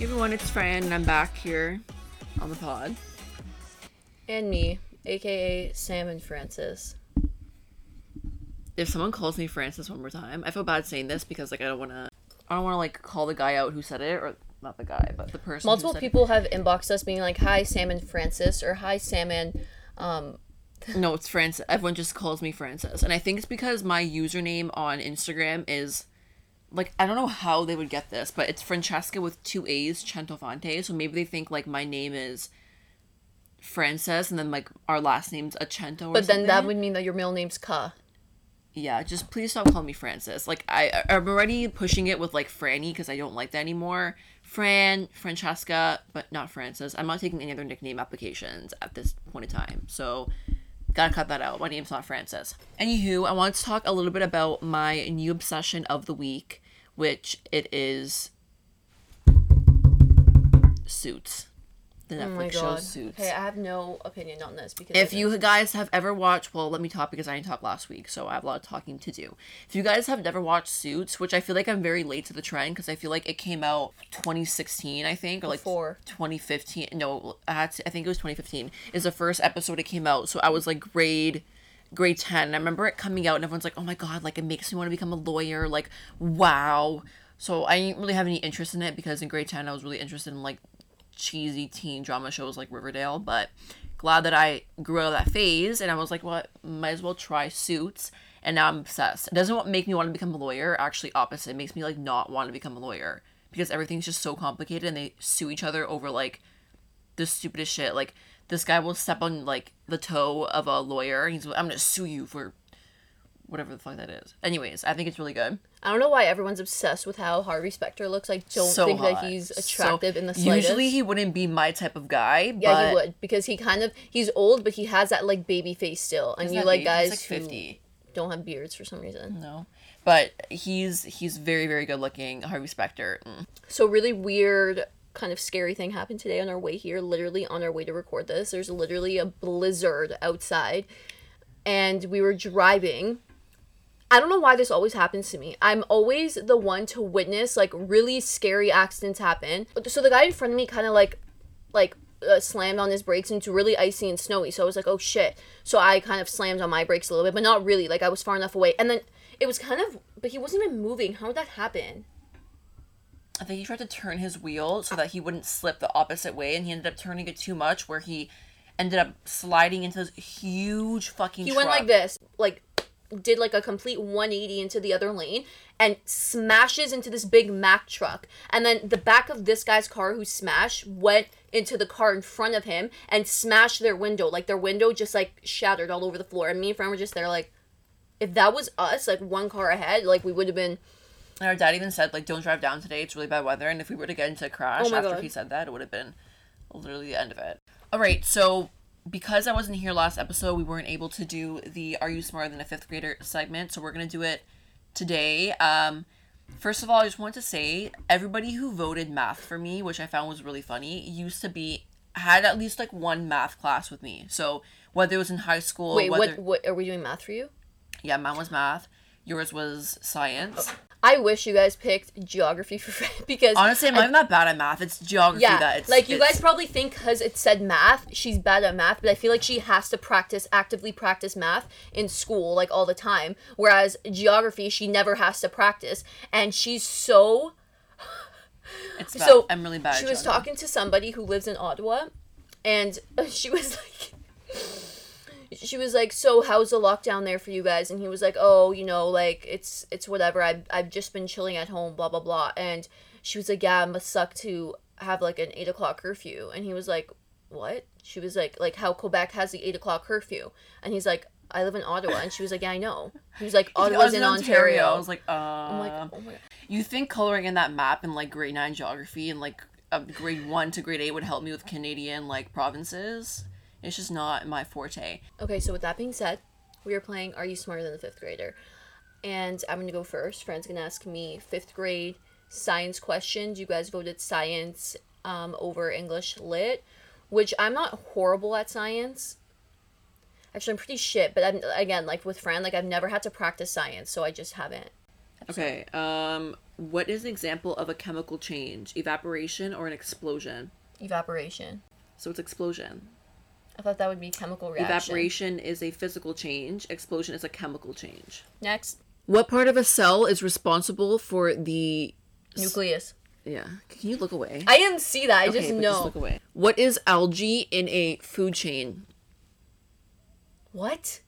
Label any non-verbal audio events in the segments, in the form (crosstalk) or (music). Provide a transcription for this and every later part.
Everyone, it's Fran, and I'm back here on the pod. And me, aka Sam and Francis. If someone calls me Francis one more time, I feel bad saying this because like I don't want to, I don't want to like call the guy out who said it or not the guy, but the person. who Multiple said it. people have inboxed us being like, "Hi, Sam and Francis," or "Hi, Sam and." Um, (laughs) No, it's Francis. Everyone just calls me Francis, and I think it's because my username on Instagram is, like, I don't know how they would get this, but it's Francesca with two A's, Centofonte. So maybe they think like my name is Frances, and then like our last name's Acento. Or but then that would mean that your middle name's Ka. Yeah, just please stop calling me Francis. Like I, I'm already pushing it with like Franny because I don't like that anymore. Fran, Francesca, but not Francis. I'm not taking any other nickname applications at this point in time. So gotta cut that out. My name's not Francis. Anywho, I want to talk a little bit about my new obsession of the week, which it is Suits. The Oh my Netflix show. Suits. Okay, I have no opinion on this because If you guys have ever watched, well, let me talk because I didn't talk last week, so I have a lot of talking to do. If you guys have never watched Suits, which I feel like I'm very late to the trend because I feel like it came out 2016, I think, or like Before. 2015. No, I, had to, I think it was 2015. Is the first episode it came out, so I was like grade grade 10. I remember it coming out, and everyone's like, "Oh my god, like it makes me want to become a lawyer." Like, wow. So I didn't really have any interest in it because in grade 10 I was really interested in like cheesy teen drama shows like Riverdale, but glad that I grew out of that phase and I was like, well, might as well try Suits. And now I'm obsessed. It doesn't make me want to become a lawyer. Actually, opposite. It makes me like not want to become a lawyer because everything's just so complicated and they sue each other over like the stupidest shit. Like this guy will step on like the toe of a lawyer. And he's, I'm gonna sue you for whatever the fuck that is. Anyways, I think it's really good. I don't know why everyone's obsessed with how Harvey Specter looks. I don't so think hot. that he's So- attractive in the slightest. Usually he wouldn't be my type of guy. yeah, but he would because he kind of he's old, but he has that like baby face still, and you like big, guys like who fifty. don't have beards for some reason. No, but he's he's very very good looking. Harvey Specter. Mm. So really weird kind of scary thing happened today on our way here, literally on our way to record this. There's literally a blizzard outside and we were driving. I don't know why this always happens to me. I'm always the one to witness like really scary accidents happen. So the guy in front of me kind of like like uh, slammed on his brakes and it's really icy and snowy. So I was like, "Oh shit." So I kind of slammed on my brakes a little bit, but not really. Like I was far enough away. And then it was kind of but he wasn't even moving. How would that happen? I think he tried to turn his wheel so that he wouldn't slip the opposite way, and he ended up turning it too much, where he ended up sliding into this huge fucking. he went like this like did like a complete 180 into the other lane and smashes into this big mack truck and then the back of this guy's car who smashed went into the car in front of him and smashed their window like their window just like shattered all over the floor and me and Fran were just there like if that was us like one car ahead like we would have been And our dad even said like, "Don't drive down today. It's really bad weather." And if we were to get into a crash Oh after God. he said that, it would have been literally the end of it. All right, so because I wasn't here last episode, we weren't able to do the "Are You Smarter Than a Fifth Grader" segment, so we're gonna do it today. Um, first of all, I just want to say everybody who voted math for me, which I found was really funny, used to be had at least like one math class with me. So whether it was in high school, wait whether what what are we doing math for you yeah, mine was math, yours was science. I wish you guys picked geography for (laughs) because Honestly, I'm not bad at math. It's geography Yeah, that it's like you it's- guys probably think because it said math, she's bad at math, but I feel like she has to practice, actively practice math in school, like all the time. Whereas geography, she never has to practice, and she's so. (laughs) It's (laughs) bad. So I'm really bad. She was talking to somebody who lives in Ottawa, and she was like. She was like, "So how's the lockdown there for you guys?" And he was like, "Oh, you know, like it's it's whatever. I've I've just been chilling at home, blah blah blah." And she was like, "Yeah, it must suck to have like an eight o'clock curfew." And he was like, "What?" She was like, "Like how Quebec has the eight o'clock curfew." And he's like, "I live in Ottawa." And she was like, "Yeah, I know." He was like, (laughs) "Ottawa's in Ontario." I was like, uh, I'm like, "Oh my." god." you think coloring in that map in like grade nine geography and like uh, grade one to grade eight would help me with Canadian like provinces? It's just not my forte. Okay, so with that being said, we are playing Are You Smarter Than the Fifth Grader? and I'm gonna go first. Fran's gonna ask me fifth grade science questions. You guys voted science um, over English lit, which I'm not horrible at science. Actually, I'm pretty shit, but I'm again like with Fran, like I've never had to practice science, so I just haven't. Okay. Um, what is an example of a chemical change? Evaporation or an explosion? Evaporation. So it's explosion. I thought that would be chemical reaction. Evaporation is a physical change. Explosion is a chemical change. Next, What part of a cell is responsible for the nucleus. yeah? Can you look away? I didn't see that. I Okay, just but know. look away. What is algae in a food chain? what?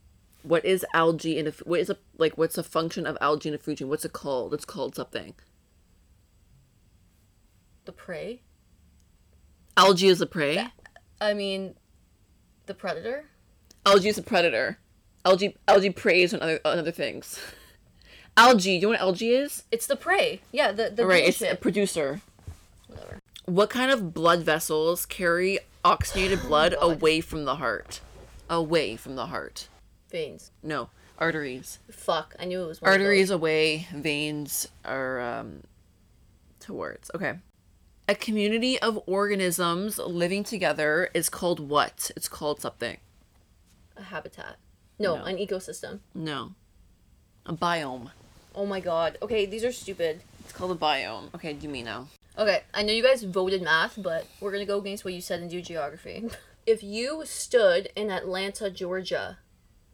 What is algae in a what is a like what's a function of algae in a food chain? What's it called? It's called something. The prey? Algae is a prey. I mean, the predator. Algae is a predator. Algae algae preys on other on other things. (laughs) Algae, you know what algae is? It's the prey. Yeah, the the right, it's a producer. Whatever. What kind of blood vessels carry oxygenated (sighs) blood God. away from the heart? Away from the heart. Veins. No, arteries. Fuck. I knew it was one of Arteries away, veins are um, towards. Okay. A community of organisms living together is called what? It's called something. A habitat. No, No. an ecosystem. No. A biome. Oh my god. Okay, these are stupid. It's called a biome. Okay, do me now. Okay, I know you guys voted math, but we're gonna go against what you said and do geography. (laughs) if you stood in Atlanta, Georgia,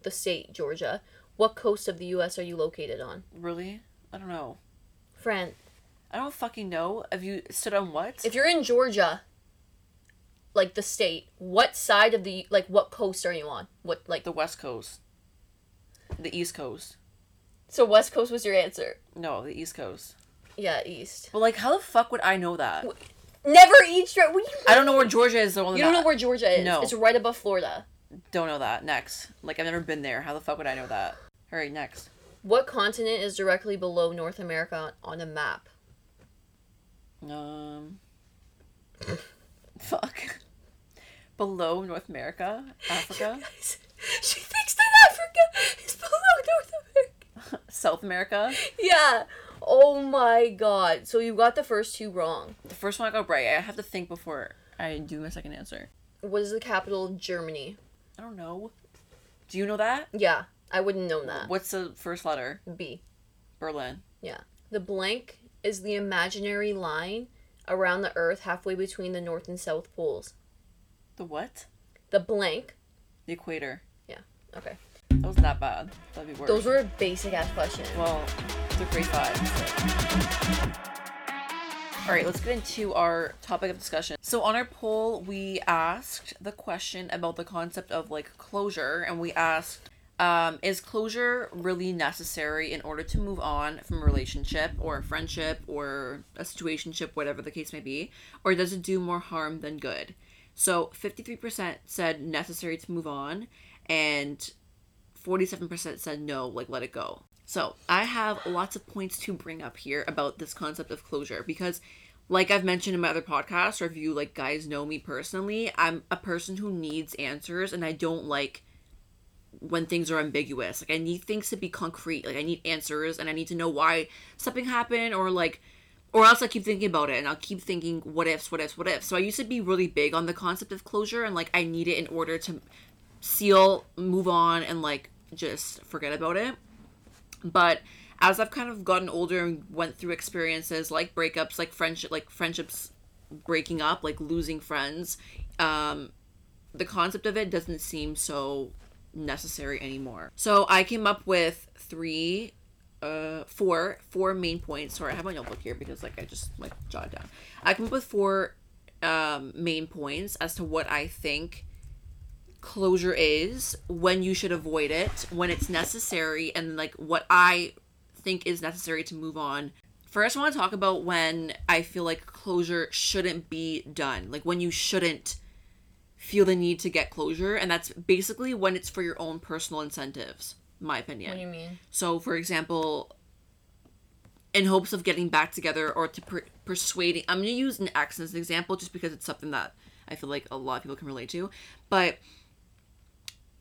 the state Georgia, what coast of the U.S. are you located on? Really? I don't know. Fran, I don't fucking know. Have you stood on what? if you're in Georgia, like the state, what side of the like what coast are you on? What like the West Coast. The East Coast. so West Coast was your answer? No, the East Coast. Yeah, East. But like, how the fuck would I know that? Never East. What do you, I don't know where Georgia is. One you don't know where Georgia is. No. It's right above Florida. Don't know that. Next. Like, I've never been there. How the fuck would I know that? All right, next. What continent is directly below North America on a map? Um. fuck. (laughs) Below North America, Africa, (laughs) she thinks that Africa is below North America. (laughs) South America. Yeah. Oh my god. So you got the first two wrong. The first one I got right. I have to think before I do my second answer. What is the capital of Germany? I don't know. Do you know that? Yeah, I wouldn't know that. What's the first letter? B. Berlin. Yeah. The blank is the imaginary line around the Earth halfway between the North and South poles. The what? The blank. The equator. Yeah. Okay. That wasn't bad. That'd be worse. Those were basic ass questions. Well, they're grade five. so. All right, let's get into our topic of discussion. So, on our poll, we asked the question about the concept of like closure, and we asked, um, is closure really necessary in order to move on from a relationship or a friendship or a situationship, whatever the case may be, or does it do more harm than good? So, 53% said necessary to move on, and 47% said no, like let it go. So, I have lots of points to bring up here about this concept of closure because like I've mentioned in my other podcasts or if you like guys know me personally, I'm a person who needs answers and I don't like when things are ambiguous. Like I need things to be concrete. Like I need answers and I need to know why something happened or like or else I keep thinking about it and I'll keep thinking what ifs, what ifs, what ifs. So I used to be really big on the concept of closure and like I need it in order to seal, move on, and like just forget about it. But as I've kind of gotten older and went through experiences like breakups, like friendship, like friendships breaking up, like losing friends, um, the concept of it doesn't seem so necessary anymore. So I came up with three, uh, four, four main points. Sorry, I have my notebook here because like I just like jotted down. I came up with four um, main points as to what I think closure is, when you should avoid it, when it's necessary, and like what I think is necessary to move on. First, I want to talk about when I feel like closure shouldn't be done, like when you shouldn't feel the need to get closure, and that's basically when it's for your own personal incentives, in my opinion. What do you mean? So, for example, in hopes of getting back together or to per- persuading, I'm going to use an ex as an example just because it's something that I feel like a lot of people can relate to. But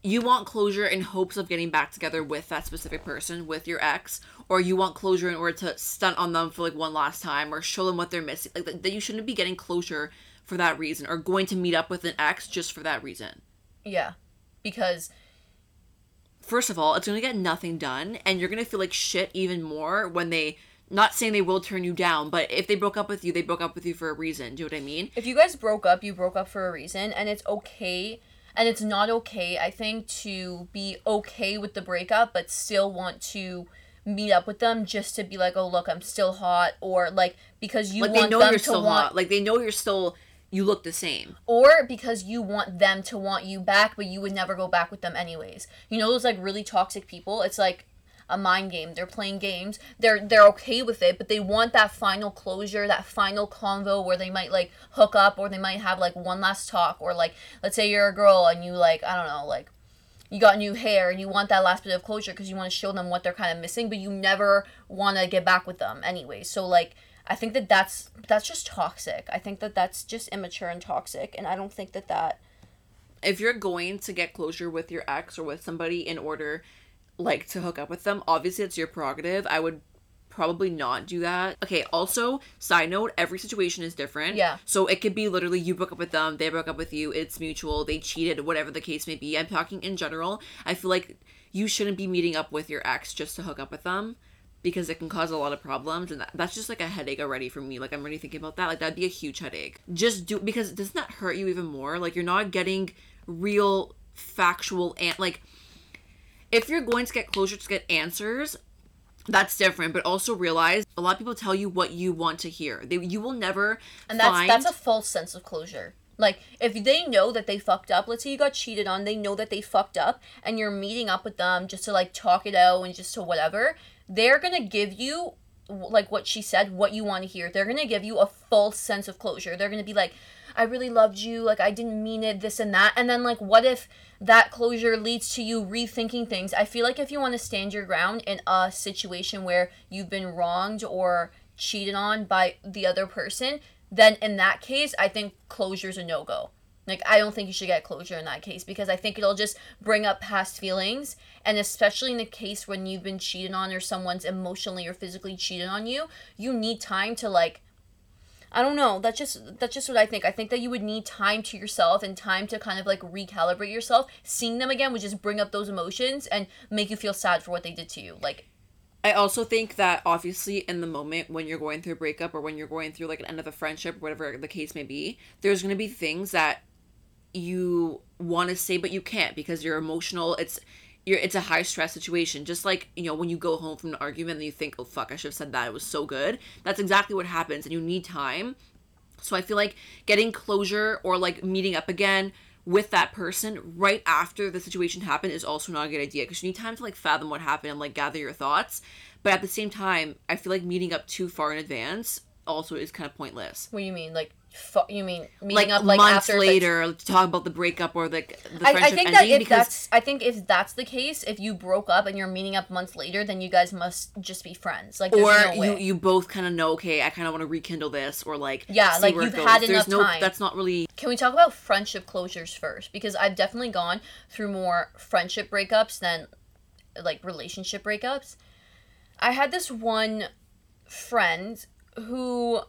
you want closure in hopes of getting back together with that specific person, with your ex, or you want closure in order to stunt on them for like one last time or show them what they're missing. Like that you shouldn't be getting closure for that reason or going to meet up with an ex just for that reason. Yeah. Because First of all, it's going to get nothing done and you're going to feel like shit even more when they not saying they will turn you down, but if they broke up with you, they broke up with you for a reason. Do you know what I mean? if you guys broke up, you broke up for a reason, and it's okay. And it's not okay, I think, to be okay with the breakup, but still want to meet up with them just to be like, oh, look, I'm still hot, or like because you Like they want know them you're to still want, hot. Like they know you're still you look the same. or because you want them to want you back, but you would never go back with them anyways. You know those like really toxic people. It's like a mind game. They're playing games. They're they're okay with it, but they want that final closure, that final convo where they might like hook up, or they might have like one last talk, or like let's say you're a girl and you like I don't know like you got new hair and you want that last bit of closure because you want to show them what they're kind of missing, but you never want to get back with them anyway. So like I think that that's that's just toxic. I think that that's just immature and toxic, and I don't think that that if you're going to get closure with your ex or with somebody in order like to hook up with them obviously it's your prerogative. I would probably not do that. Okay also side note every situation is different. Yeah. so it could be literally you broke up with them they broke up with you it's mutual they cheated whatever the case may be. I'm talking in general. I feel like you shouldn't be meeting up with your ex just to hook up with them because it can cause a lot of problems and that, that's just like a headache already for me. Like i'm already thinking about that. Like that'd be a huge headache. Just do because doesn't that hurt you even more? Like you're not getting real factual and like if you're going to get closure to get answers that's different. But also realize a lot of people tell you what you want to hear. They, you will never and that's find that's a false sense of closure. Like if they know that they fucked up, let's say you got cheated on, they know that they fucked up, and you're meeting up with them just to like talk it out and just to whatever. They're gonna give you like what she said, what you want to hear. They're gonna give you a false sense of closure. They're gonna be like, I really loved you, like I didn't mean it, this and that. And then like what if that closure leads to you rethinking things? I feel like if you want to stand your ground in a situation where you've been wronged or cheated on by the other person, then in that case, I think closure's a no go. Like I don't think you should get closure in that case because I think it'll just bring up past feelings and especially in the case when you've been cheated on or someone's emotionally or physically cheated on you, you need time to like I don't know. That's just that's just what I think. I think that you would need time to yourself and time to kind of like recalibrate yourself. Seeing them again would just bring up those emotions and make you feel sad for what they did to you. Like I also think that obviously in the moment when you're going through a breakup or when you're going through like an end of a friendship, whatever the case may be, there's going to be things that you want to say but you can't because you're emotional. It's you're it's a high stress situation. Just like, you know, when you go home from an argument and you think, "Oh fuck, I should have said that. It was so good." That's exactly what happens and you need time. So I feel like getting closure or like meeting up again with that person right after the situation happened is also not a good idea because you need time to like fathom what happened and like gather your thoughts. But at the same time, I feel like meeting up too far in advance also is kind of pointless. what do you mean? Like fu- you mean meeting Like, up like months later to talk about the breakup or like the I, friendship I think that if because that's I think if that's the case, if you broke up and you're meeting up months later, then you guys must just be friends. Like or no you you both kind of know okay I kind of want to rekindle this or like Yeah, like you've goes. had There's enough no time. that's not really Can we talk about friendship closures first? Because I've definitely gone through more friendship breakups than like relationship breakups. I had this one friend who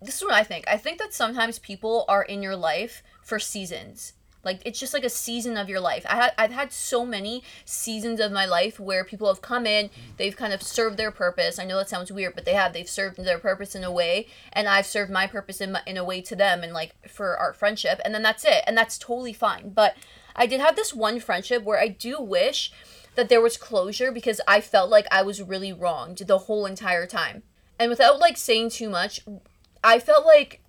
this is what I think. I think that sometimes people are in your life for seasons. Like it's just like a season of your life. I had I've had so many seasons of my life where people have come in, they've kind of served their purpose. I know that sounds weird, but they have. They've served their purpose in a way, and I've served my purpose in my, in a way to them, and like for our friendship, and then that's it, and that's totally fine. But I did have this one friendship where I do wish that there was closure because I felt like I was really wronged the whole entire time. And without like saying too much, I felt like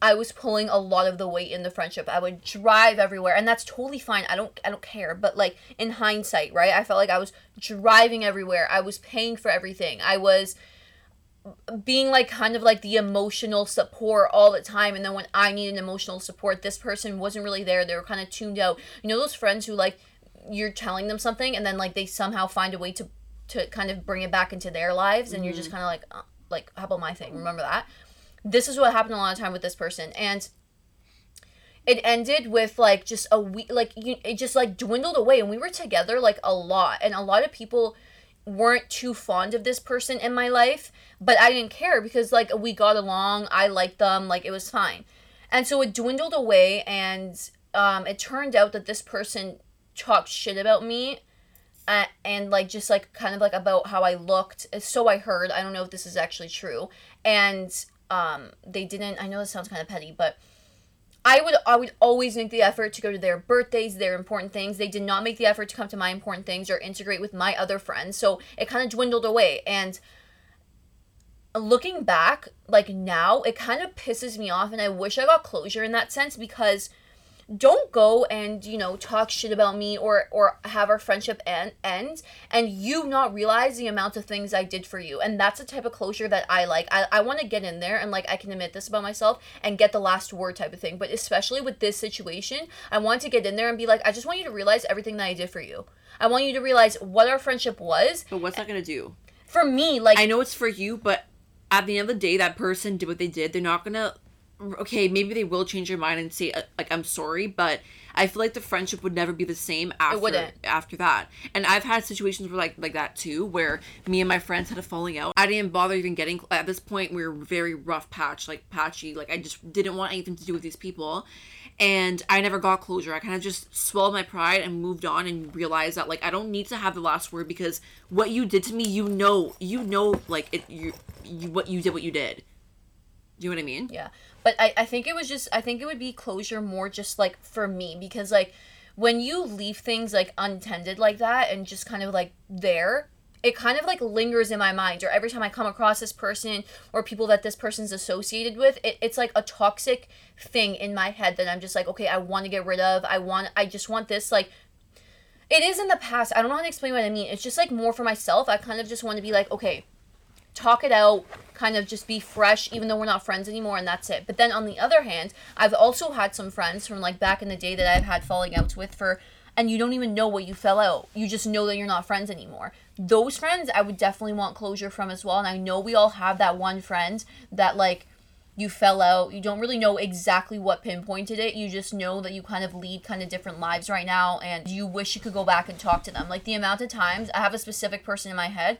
I was pulling a lot of the weight in the friendship. I would drive everywhere, and that's totally fine. I don't I don't care. But like in hindsight, right? I felt like I was driving everywhere. I was paying for everything. I was being like kind of like the emotional support all the time and then when I needed emotional support, this person wasn't really there. They were kind of tuned out. You know those friends who like you're telling them something and then like they somehow find a way to to kind of bring it back into their lives and you're just kind of like uh, like how about my thing? Remember that? This is what happened a lot of time with this person and it ended with like just a week like you, it just like dwindled away and we were together like a lot and a lot of people weren't too fond of this person in my life but i didn't care because like we got along i liked them like it was fine. And so it dwindled away and um, it turned out that this person talked shit about me uh, and like just like kind of like about how i looked. So i heard i don't know if this is actually true and um, they didn't i know this sounds kind of petty but I would I would always make the effort to go to their birthdays, their important things. They did not make the effort to come to my important things or integrate with my other friends. So it kind of dwindled away. And looking back, like now, it kind of pisses me off and I wish I got closure in that sense because don't go and you know talk shit about me or or have our friendship end end and you not realize the amount of things i did for you and that's the type of closure that i like i, I want to get in there and like i can admit this about myself and get the last word type of thing but especially with this situation i want to get in there and be like i just want you to realize everything that i did for you i want you to realize what our friendship was But what's that gonna do? for me like I know it's for you, but at the end of the day, that person did what they did. They're not gonna. Okay, maybe they will change their mind and say uh, like I'm sorry, but I feel like the friendship would never be the same after after that. And I've had situations where like like that too, where me and my friends had a falling out. I didn't bother even getting at this point. We were very rough patch, like patchy. Like I just didn't want anything to do with these people. And I never got closure. I kind of just swallowed my pride and moved on and realized that like I don't need to have the last word because what you did to me, you know, you know, like it, you, you what you did, what you did. Do you know what I mean? Yeah. But I, I think it was just I think it would be closure more just like for me because like when you leave things like untended like that and just kind of like there, it kind of like lingers in my mind or every time I come across this person or people that this person's associated with, it, it's like a toxic thing in my head that I'm just like, okay, I want to get rid of. I want I just want this like it is in the past. I don't know how to explain what I mean. It's just like more for myself. I kind of just want to be like, okay, talk it out, kind of just be fresh, even though we're not friends anymore, and that's it. But then on the other hand, I've also had some friends from like back in the day that I've had falling outs with for, and you don't even know what you fell out. You just know that you're not friends anymore. Those friends, I would definitely want closure from as well. And I know we all have that one friend that like you fell out. You don't really know exactly what pinpointed it. You just know that you kind of lead kind of different lives right now and you wish you could go back and talk to them. Like the amount of times I have a specific person in my head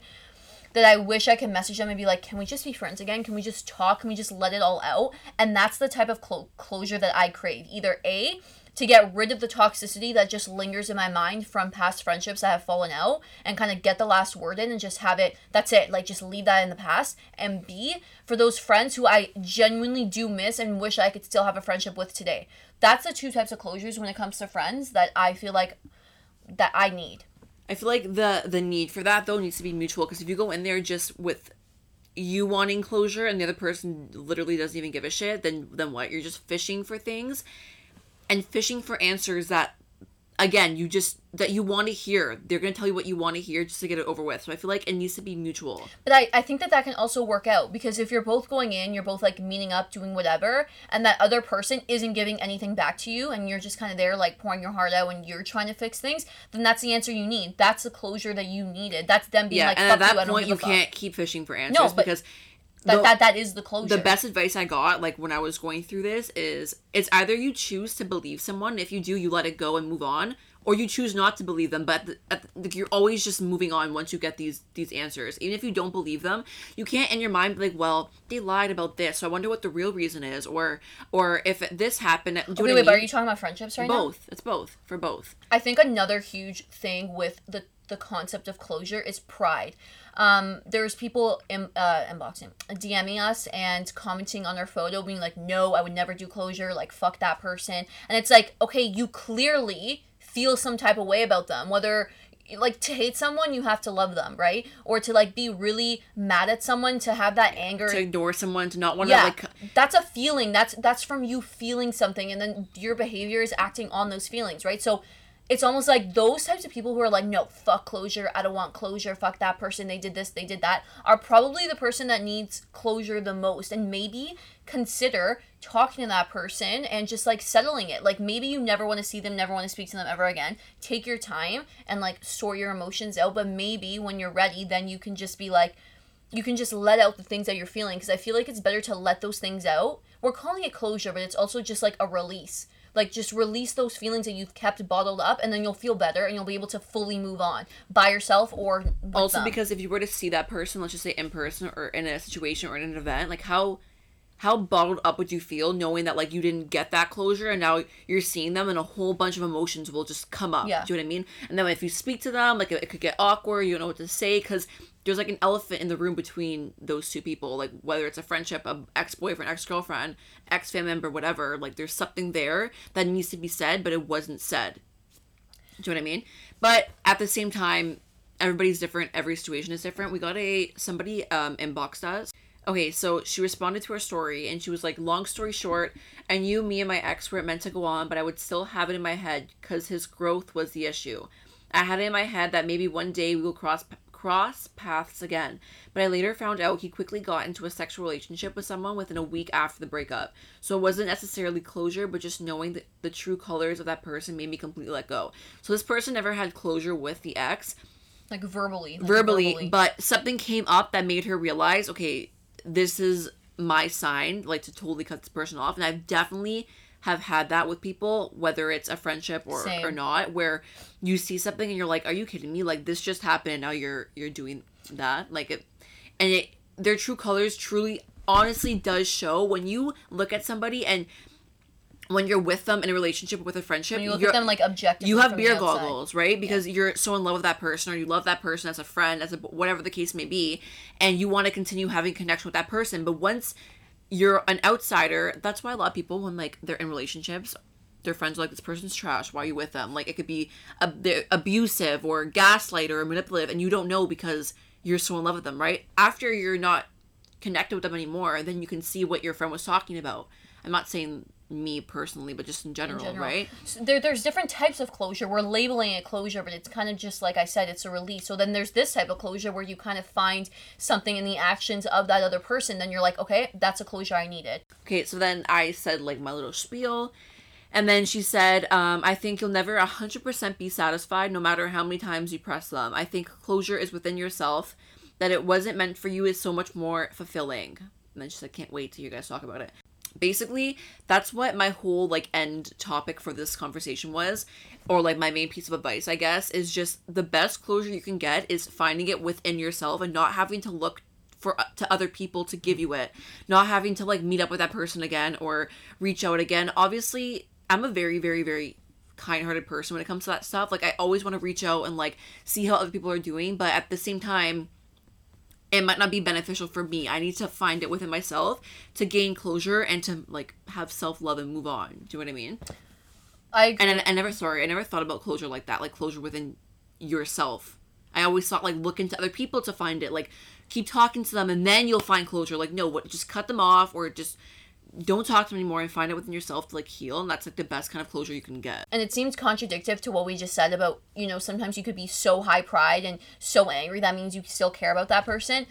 that I wish I could message them and be like, can we just be friends again? Can we just talk? Can we just let it all out? And that's the type of clo- closure that I crave. Either A, to get rid of the toxicity that just lingers in my mind from past friendships that have fallen out and kind of get the last word in and just have it, that's it, like just leave that in the past. And B, for those friends who I genuinely do miss and wish I could still have a friendship with today. That's the two types of closures when it comes to friends that I feel like that I need. I feel like the the need for that though needs to be mutual because if you go in there just with you wanting closure and the other person literally doesn't even give a shit, then then what? You're just fishing for things and fishing for answers that again you just that you want to hear. They're gonna tell you what you want to hear just to get it over with. So I feel like it needs to be mutual. But I, I think that that can also work out because if you're both going in, you're both like meeting up, doing whatever, and that other person isn't giving anything back to you, and you're just kind of there like pouring your heart out and you're trying to fix things, then that's the answer you need. That's the closure that you needed. That's them being Yeah, like, and fuck at you, that don't point you can't keep fishing for answers but because That, the- that that is the closure. the best advice I got, like when I was going through this, is it's either you choose to believe someone. If you do, you let it go and move on, or you choose not to believe them. But the, at the, like, you're always just moving on once you get these these answers. Even if you don't believe them, you can't in your mind be like, "Well, they lied about this, so I wonder what the real reason is," or or if this happened. Do Wait, wait, I but are you talking about friendships right now? both. It's both for both. I think another huge thing with the the concept of closure is pride. Um, there's people in, uh, inboxing, DMing us and commenting on our photo, being like, "No, I would never do closure. Like, fuck that person." And it's like, okay, you clearly feel some type of way about them, whether like to hate someone you have to love them right or to like be really mad at someone to have that anger To ignore someone, to not want to yeah like that's a feeling that's that's from you feeling something and then your behavior is acting on those feelings right so it's almost like those types of people who are like no fuck closure i don't want closure fuck that person they did this they did that are probably the person that needs closure the most and maybe consider talking to that person and just like settling it like maybe you never want to see them never want to speak to them ever again take your time and like sort your emotions out but maybe when you're ready then you can just be like you can just let out the things that you're feeling because I feel like it's better to let those things out. We're calling it closure, but it's also just like a release. Like just release those feelings that you've kept bottled up, and then you'll feel better, and you'll be able to fully move on by yourself or also them. because if you were to see that person let's just say in person or in a situation or in an event like how how bottled up would you feel knowing that like you didn't get that closure and now you're seeing them and a whole bunch of emotions will just come up Yeah. do you know what i mean and then if you speak to them like it, it could get awkward you don't know what to say because there's like an elephant in the room between those two people like whether it's a friendship a ex-boyfriend ex-girlfriend ex-family member whatever like there's something there that needs to be said but it wasn't said do you know what I mean? But at the same time, everybody's different. Every situation is different. We got a somebody um inboxed us. Okay, so she responded to our story and she was like, "Long story short, I knew me and my ex weren't meant to go on, but I would still have it in my head because his growth was the issue. I had it in my head that maybe one day we will cross cross paths again. But I later found out he quickly got into a sexual relationship with someone within a week after the breakup. So it wasn't necessarily closure, but just knowing the, the true colors of that person made me completely let go. So this person never had closure with the ex, like verbally, like verbally, but something came up that made her realize, okay, this is my sign, like to totally cut this person off. And I've definitely have had that with people, whether it's a friendship or, Same. or not, where you see something and you're like, Are you kidding me? Like this just happened and now you're you're doing that. Like it and it their true colors truly honestly does show when you look at somebody and when you're with them in a relationship with a friendship, when you look at them like objectively, you have beer goggles, right? Because you're so in love with that person, or you love that person as a friend, as a whatever the case may be, and you want to continue having connection with that person. But once you're an outsider, that's why a lot of people, when like they're in relationships, their friends are like, "This person's trash. Why are you with them?" Like it could be a, abusive or gaslight or manipulative, and you don't know because you're so in love with them, right? After you're not connected with them anymore, then you can see what your friend was talking about. I'm not saying me personally, but just in general, general. right? So there, there's different types of closure. We're labeling it closure, but it's kind of just like I said, it's a release. So then there's this type of closure where you kind of find something in the actions of that other person. Then you're like, okay, that's a closure I needed. Okay, so then I said like my little spiel. And then she said, um, I think you'll never 100% be satisfied no matter how many times you press them. I think closure is within yourself. That it wasn't meant for you is so much more fulfilling. And then she said, can't wait till you guys talk about it. Basically, that's what my whole like end topic for this conversation was, or like my main piece of advice, I guess, is just the best closure you can get is finding it within yourself and not having to look for uh, to other people to give you it. Not having to like meet up with that person again or reach out again. Obviously i'm a very very very kind-hearted person when it comes to that stuff. Like i always want to reach out and like see how other people are doing but at the same time it might not be beneficial for me. I need to find it within myself to gain closure and to like have self-love and move on. Do you know what i mean? I agree. and I, I never sorry i never thought about closure like that like closure within yourself. I always thought like look into other people to find it like keep talking to them and then you'll find closure. Like no what just cut them off or just don't talk to them anymore and find it within yourself to like heal and that's like the best kind of closure you can get. And it seems contradictive to what we just said about you know sometimes you could be so high pride and so angry that means you still care about that person.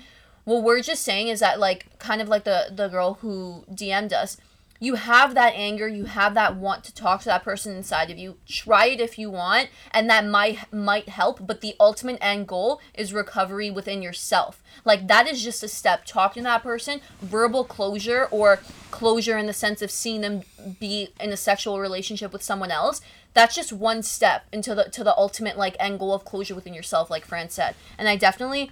What we're just saying is that like kind of like the the girl who dm'd us you have that anger you have that want to talk to that person inside of you try it if you want and that might might help but the ultimate end goal is recovery within yourself. Like that is just a step. Talking to that person. Verbal closure or closure in the sense of seeing them be in a sexual relationship with someone else that's just one step into the to the ultimate like end goal of closure within yourself like fran said. And i definitely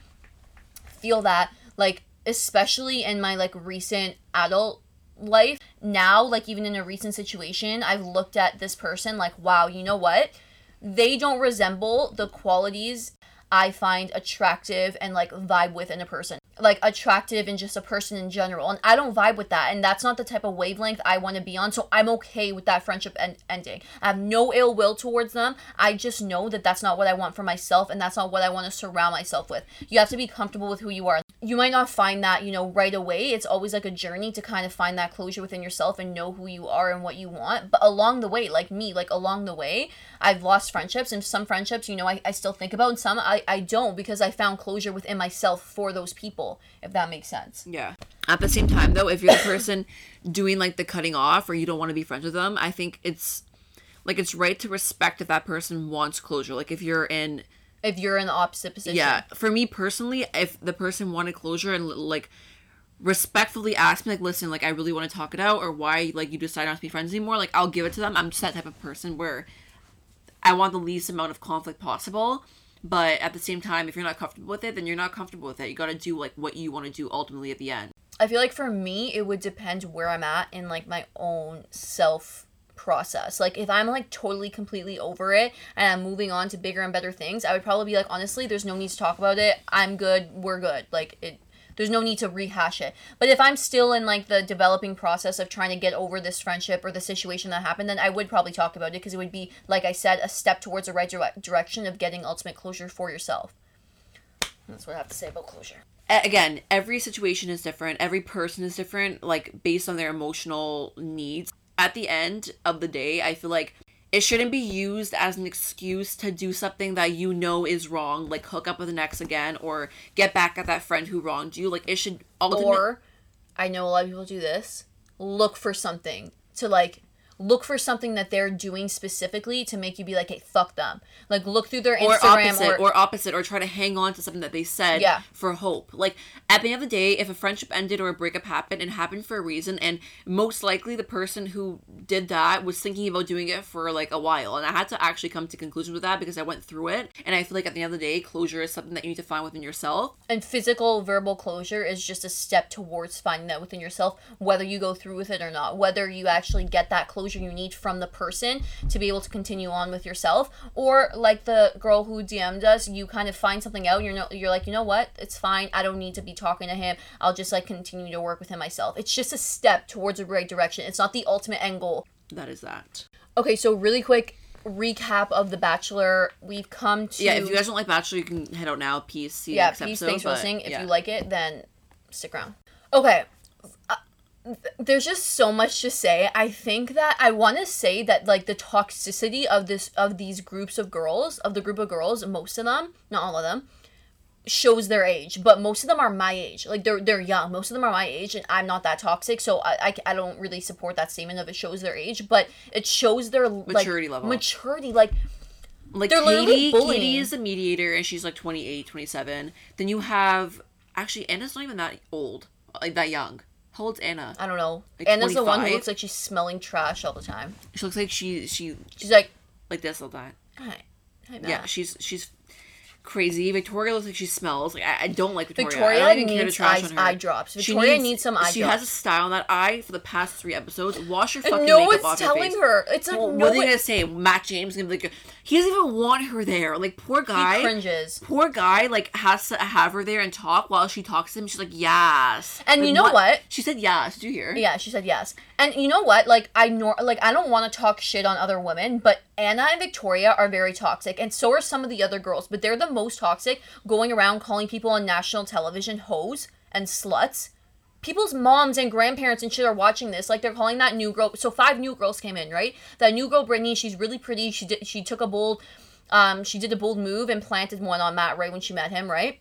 feel that like especially in my like recent adult life now like even in a recent situation i've looked at this person like wow you know what? They don't resemble the qualities i find attractive and like vibe with in a person. Like attractive in just a person in general and i don't vibe with that and that's not the type of wavelength i want to be on so i'm okay with that friendship en- ending. I have no ill will towards them i just know that that's not what i want for myself and that's not what i want to surround myself with. You have to be comfortable with who you are. You might not find that you know right away it's always like a journey to kind of find that closure within yourself and know who you are and what you want but along the way like me like along the way i've lost friendships and some friendships you know i, I still think about and some I, I don't because i found closure within myself for those people if that makes sense. Yeah. At the same time though if you're the person (laughs) doing like the cutting off or you don't want to be friends with them i think it's like it's right to respect if that person wants closure. Like if you're in if you're in the opposite position. Yeah. For me personally if the person wanted closure and like respectfully ask me like listen like i really want to talk it out or why like you decide not to be friends anymore like i'll give it to them. I'm just that type of person where i want the least amount of conflict possible but at the same time if you're not comfortable with it then you're not comfortable with it you got to do like what you want to do ultimately at the end I feel like for me, it would depend where I'm at in like my own self process. Like if I'm like totally completely over it and I'm moving on to bigger and better things, I would probably be like honestly, there's no need to talk about it. I'm good. We're good. Like it there's no need to rehash it. But if I'm still in like the developing process of trying to get over this friendship or the situation that happened, then I would probably talk about it because it would be like I said a step towards the right dire- direction of getting ultimate closure for yourself. That's what I have to say about closure. Again every situation is different every person is different like based on their emotional needs at the end of the day i feel like it shouldn't be used as an excuse to do something that you know is wrong like hook up with an ex again or get back at that friend who wronged you like it should ultimately or I know a lot of people do this. Look for something to like look for something that they're doing specifically to make you be like, hey, fuck them. Like look through their or Instagram opposite or, or, opposite or try to hang on to something that they said Yeah. for hope like at the end of the day if a friendship ended or a breakup happened it happened for a reason and most likely the person who did that was thinking about doing it for like a while and i had to actually come to conclusion with that because i went through it and i feel like at the end of the day closure is something that you need to find within yourself and physical verbal closure is just a step towards finding that within yourself, whether you go through with it or not, whether you actually get that closure you need from the person to be able to continue on with yourself, or like the girl who DM'd us, you kind of find something out, you're no, you're like, you know what, it's fine, I don't need to be talking to him, I'll just like continue to work with him myself. It's just a step towards the right direction. It's not the ultimate end goal. that is that Okay, so really quick recap of The Bachelor. We've come to yeah if you guys don't like bachelor you can head out now peace see you yeah, next peace. episode, Thanks for listening. If yeah. you like it, then stick around. Okay. Uh, there's just so much to say. I think that I want to say that like the toxicity of this of these groups of girls, of the group of girls, most of them, not all of them, shows their age, but most of them are my age. Like they're they're young. Most of them are my age, and I'm not that toxic, so I I, I don't really support that statement of it shows their age, but it shows their like, Maturity level. Maturity, like like They're Katie. Katie is a mediator and she's like 28, 27. Then you have actually Anna's not even that old, like that young. How old's Anna? I don't know. Like Anna's the one who looks like she's smelling trash all the time. She looks like she she She's like, like this all the time. hi, hi, Yeah, she's she's crazy. Victoria looks like she smells. Like I, I don't like Victoria. Victoria I don't even care to trash eye- on her. eye drops. She Victoria needs some eye She drops. has a style on that eye for the past three episodes. Wash your fucking no makeup one's off your telling face. her. It's like Well, no what are they gonna say? Matt James is gonna be like, he doesn't even want her there. Like poor guy. He cringes. poor guy like has to have her there and talk while she talks to him. She's like, yes. And Like, you know what? She said yes. Did you hear? Yeah, she said yes. And you know what? Like I nor like I don't want to talk shit on other women, but Anna and Victoria are very toxic, and so are some of the other girls. But they're the most toxic, going around calling people on national television hoes and sluts. People's moms and grandparents and shit are watching this. Like they're calling that new girl. So five new girls came in, right? That new girl, Brittany. She's really pretty. She did. She took a bold. Um, she did a bold move and planted one on Matt right when she met him, right?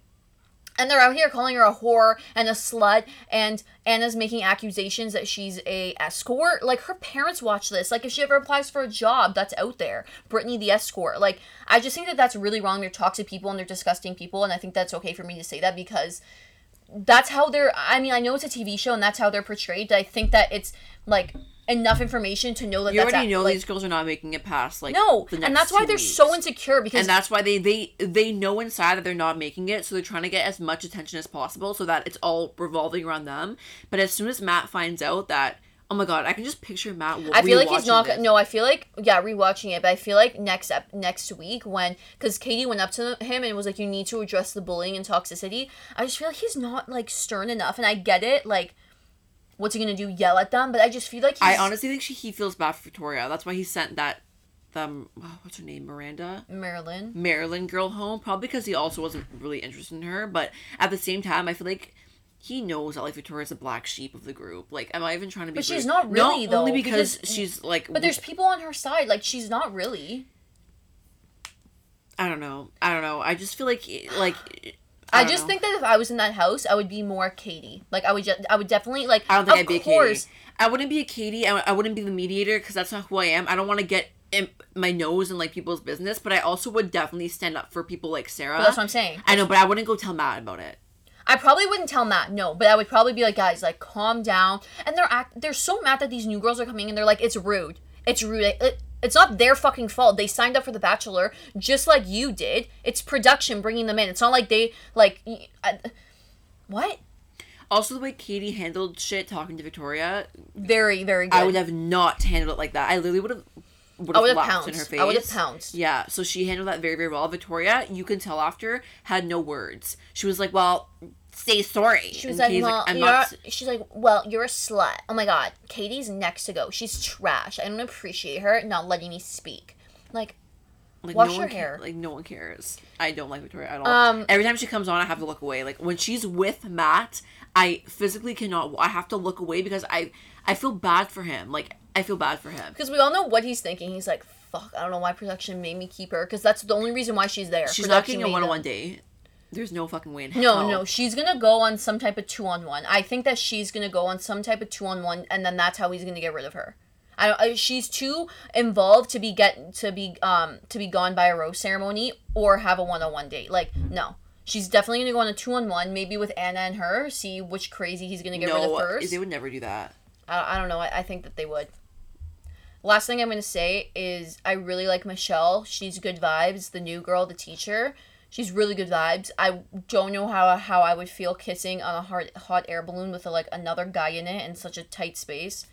And they're out here calling her a whore and a slut, and Anna's making accusations that she's a escort. Like her parents watch this. Like if she ever applies for a job, that's out there. Brittany the escort. Like I just think that that's really wrong. They're toxic people and they're disgusting people, and I think that's okay for me to say that because that's how they're. I mean, I know it's a TV show and that's how they're portrayed. I think that it's like enough information to know that You already know like, these girls are not making it past like no, and that's why they're weeks. so insecure because and that's why they they they know inside that they're not making it so they're trying to get as much attention as possible so that it's all revolving around them but as soon as matt finds out that oh my god i can just picture matt I feel like he's not. this. No, I feel like yeah, rewatching it. But I feel like next ep- next week when because Katie went up to him and was like, "You need to address the bullying and toxicity." I just feel like he's not like stern enough, and I get it. Like, what's he gonna do? Yell at them? But I just feel like he's, i honestly think she, he feels bad for victoria that's why he sent that um oh, what's her name miranda Marylynn. Marylynn girl home probably because he also wasn't really interested in her but at the same time i feel like he knows that like Victoria's a black sheep of the group. Like, am I even trying to be? But she's rude? not really, only though, because, because- she's like. But there's people on her side. Like she's not really. I don't know. I don't know. I just feel like like. (sighs) I, don't just know. think that if I was in that house, I would be more Katie. Like I would just, I would definitely like. I don't think I'd be a course, Katie. I wouldn't be a Katie. I, I wouldn't be the mediator because that's not who I am. I don't want to get in my nose in like people's business, but I also would definitely stand up for people like Sarah. But that's what I'm saying. I know, but I wouldn't go tell Matt about it. I probably wouldn't tell Matt, no, but I would probably be like, guys, like, calm down. And they're act, they're so mad that these new girls are coming and They're like, it's rude. It's rude. It, it's not their fucking fault. They signed up for The Bachelor just like you did. It's production bringing them in. It's not like they like. I- uh, what? Also, the way Katie handled shit talking to Victoria, Very, very good. I would have not handled it like that. I literally would have would I have would have laughed in her face. I would have pounced. Yeah, so she handled that very, very well. Victoria, you can tell after, had no words. She was like, "Well, say sorry." She was like, well, "I'm you're, not." she's like, well, you're a slut. Oh my god, Katie's next to go. She's trash. I don't appreciate her not letting me speak. Like, Like, wash no your one ca- hair. like no one cares. I don't like Victoria at all. Um, Every time she comes on, I have to look away. Like when she's with Matt, I physically cannot. I have to look away because I I feel bad for him. Like I feel bad for him. because we all know what he's thinking. He's like, fuck, I don't know why production made me keep her. Because that's the only reason why she's there. She's not getting a one on one date. There's no fucking way in hell. No, no, she's gonna go on some type of two on one. I think that she's gonna go on some type of two on one, and then that's how he's gonna get rid of her. I, don't- I she's too involved to be get to be um to be gone by a rose ceremony or have a one on one date. Like no, she's definitely gonna go on a two on one, maybe with Anna and her. See which crazy he's gonna get rid of first. they would never do that. I, I don't know. I, I think that they would. Last thing I'm going to say is I really like Michelle. She's good vibes. The new girl, the teacher. She's really good vibes. I don't know how how I would feel kissing on a hot hot air balloon with like another guy in it in such a tight space.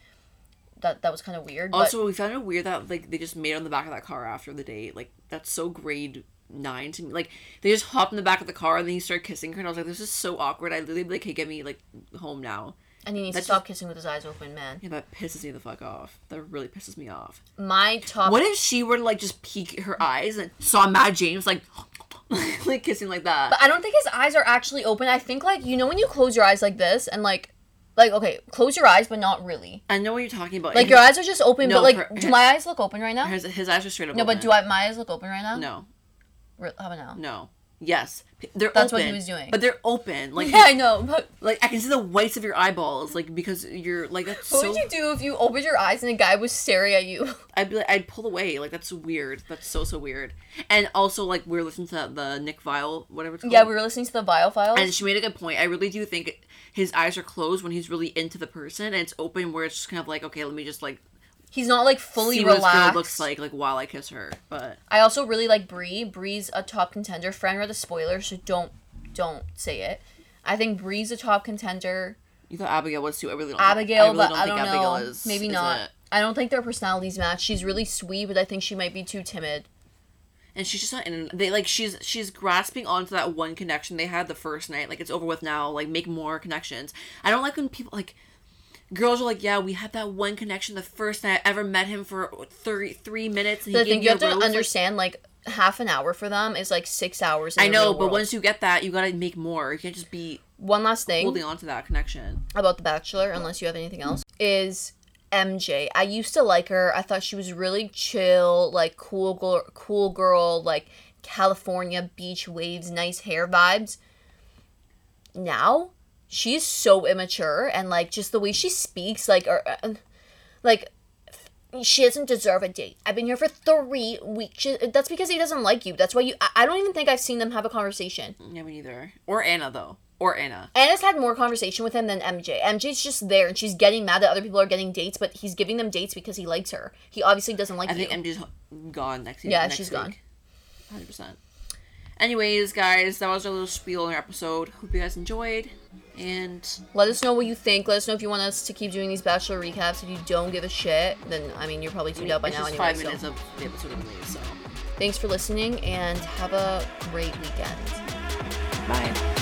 That that was kind of weird. But Also, we found it weird that like they just made on the back of that car after the date. Like that's so grade nine to me. Like they just hopped in the back of the car and then he started kissing her, and I was like, this is so awkward. I literally like, hey, get me like home now. and he needs to that's stop kissing with his eyes open, man. Yeah, that pisses me the fuck off. That really pisses me off. My top. What if she were to like just peek her eyes and saw Matt James like (laughs) like kissing like that? But I don't think his eyes are actually open. I think like you know when you close your eyes like this and like like okay, close your eyes but not really. I know what you're talking about. Like your eyes are just open, No, but like her- do my eyes look open right now? his, his eyes are straight up. No, but do I my eyes look open right now? No, Re- How about now? no. Yes, they're That's what he was doing. But they're open. Like Yeah, I know, but like I can see the whites of your eyeballs. Like because you're like that's what so. would you do if you opened your eyes and a guy was staring at you? (laughs) I'd be like, I'd pull away. Like that's weird. That's so so weird. And also like we were listening to the Nick Viall whatever it's called. yeah, we were listening to the Viall Files. And she made a good point. I really do think his eyes are closed when he's really into the person, and it's open where it's just kind of like, okay, let me just like He's not like fully see what this girl looks like, like while I kiss her. But I also really like Bri. Bri's a top contender. Fran read the spoiler, so don't don't say it. I think Bri's a top contender. you thought Abigail was too. I really don't. Abigail, I really but don't I don't Abigail know. is. Maybe is not. it. I don't think their personalities match. She's really sweet, but I think she might be too timid. And she's just not in. They like she's she's grasping onto that one connection they had the first night. Like it's over with now. Like make more connections. I don't like when people like. Girls are like, yeah, we had that one connection the first night I ever met him for 30, three minutes. And he But I gave think you have to rose. Understand, like, half an hour for them is like six hours. In I know, but world. once you get that, you gotta make more. You can't just be one last thing holding on to that connection. about The Bachelor, unless you have anything else, is MJ. I used to like her. I thought she was really chill, like cool girl, cool girl, like California beach waves, nice hair vibes. Now, she's so immature and like just the way she speaks, like or uh, like she doesn't deserve a date. I've been here for three weeks. She- That's because he doesn't like you. That's why you. I- I don't even think I've seen them have a conversation. Yeah, me neither. Or Anna though. Or Anna. Anna's had more conversation with him than MJ. MJ's just there and she's getting mad that other people are getting dates, but he's giving them dates because he likes her. He obviously doesn't like I think you. MJ's gone next. Yeah, next she's week. gone. Hundred percent. Anyways, guys, that was our little spiel on our episode. Hope you guys enjoyed. And Let us know what you think. Let us know if you want us to keep doing these Bachelor recaps. If you don't give a shit, then I mean you're probably tuned out by now anyway. five so. minutes of the episode anyway. So Thanks for listening and have a great weekend. bye.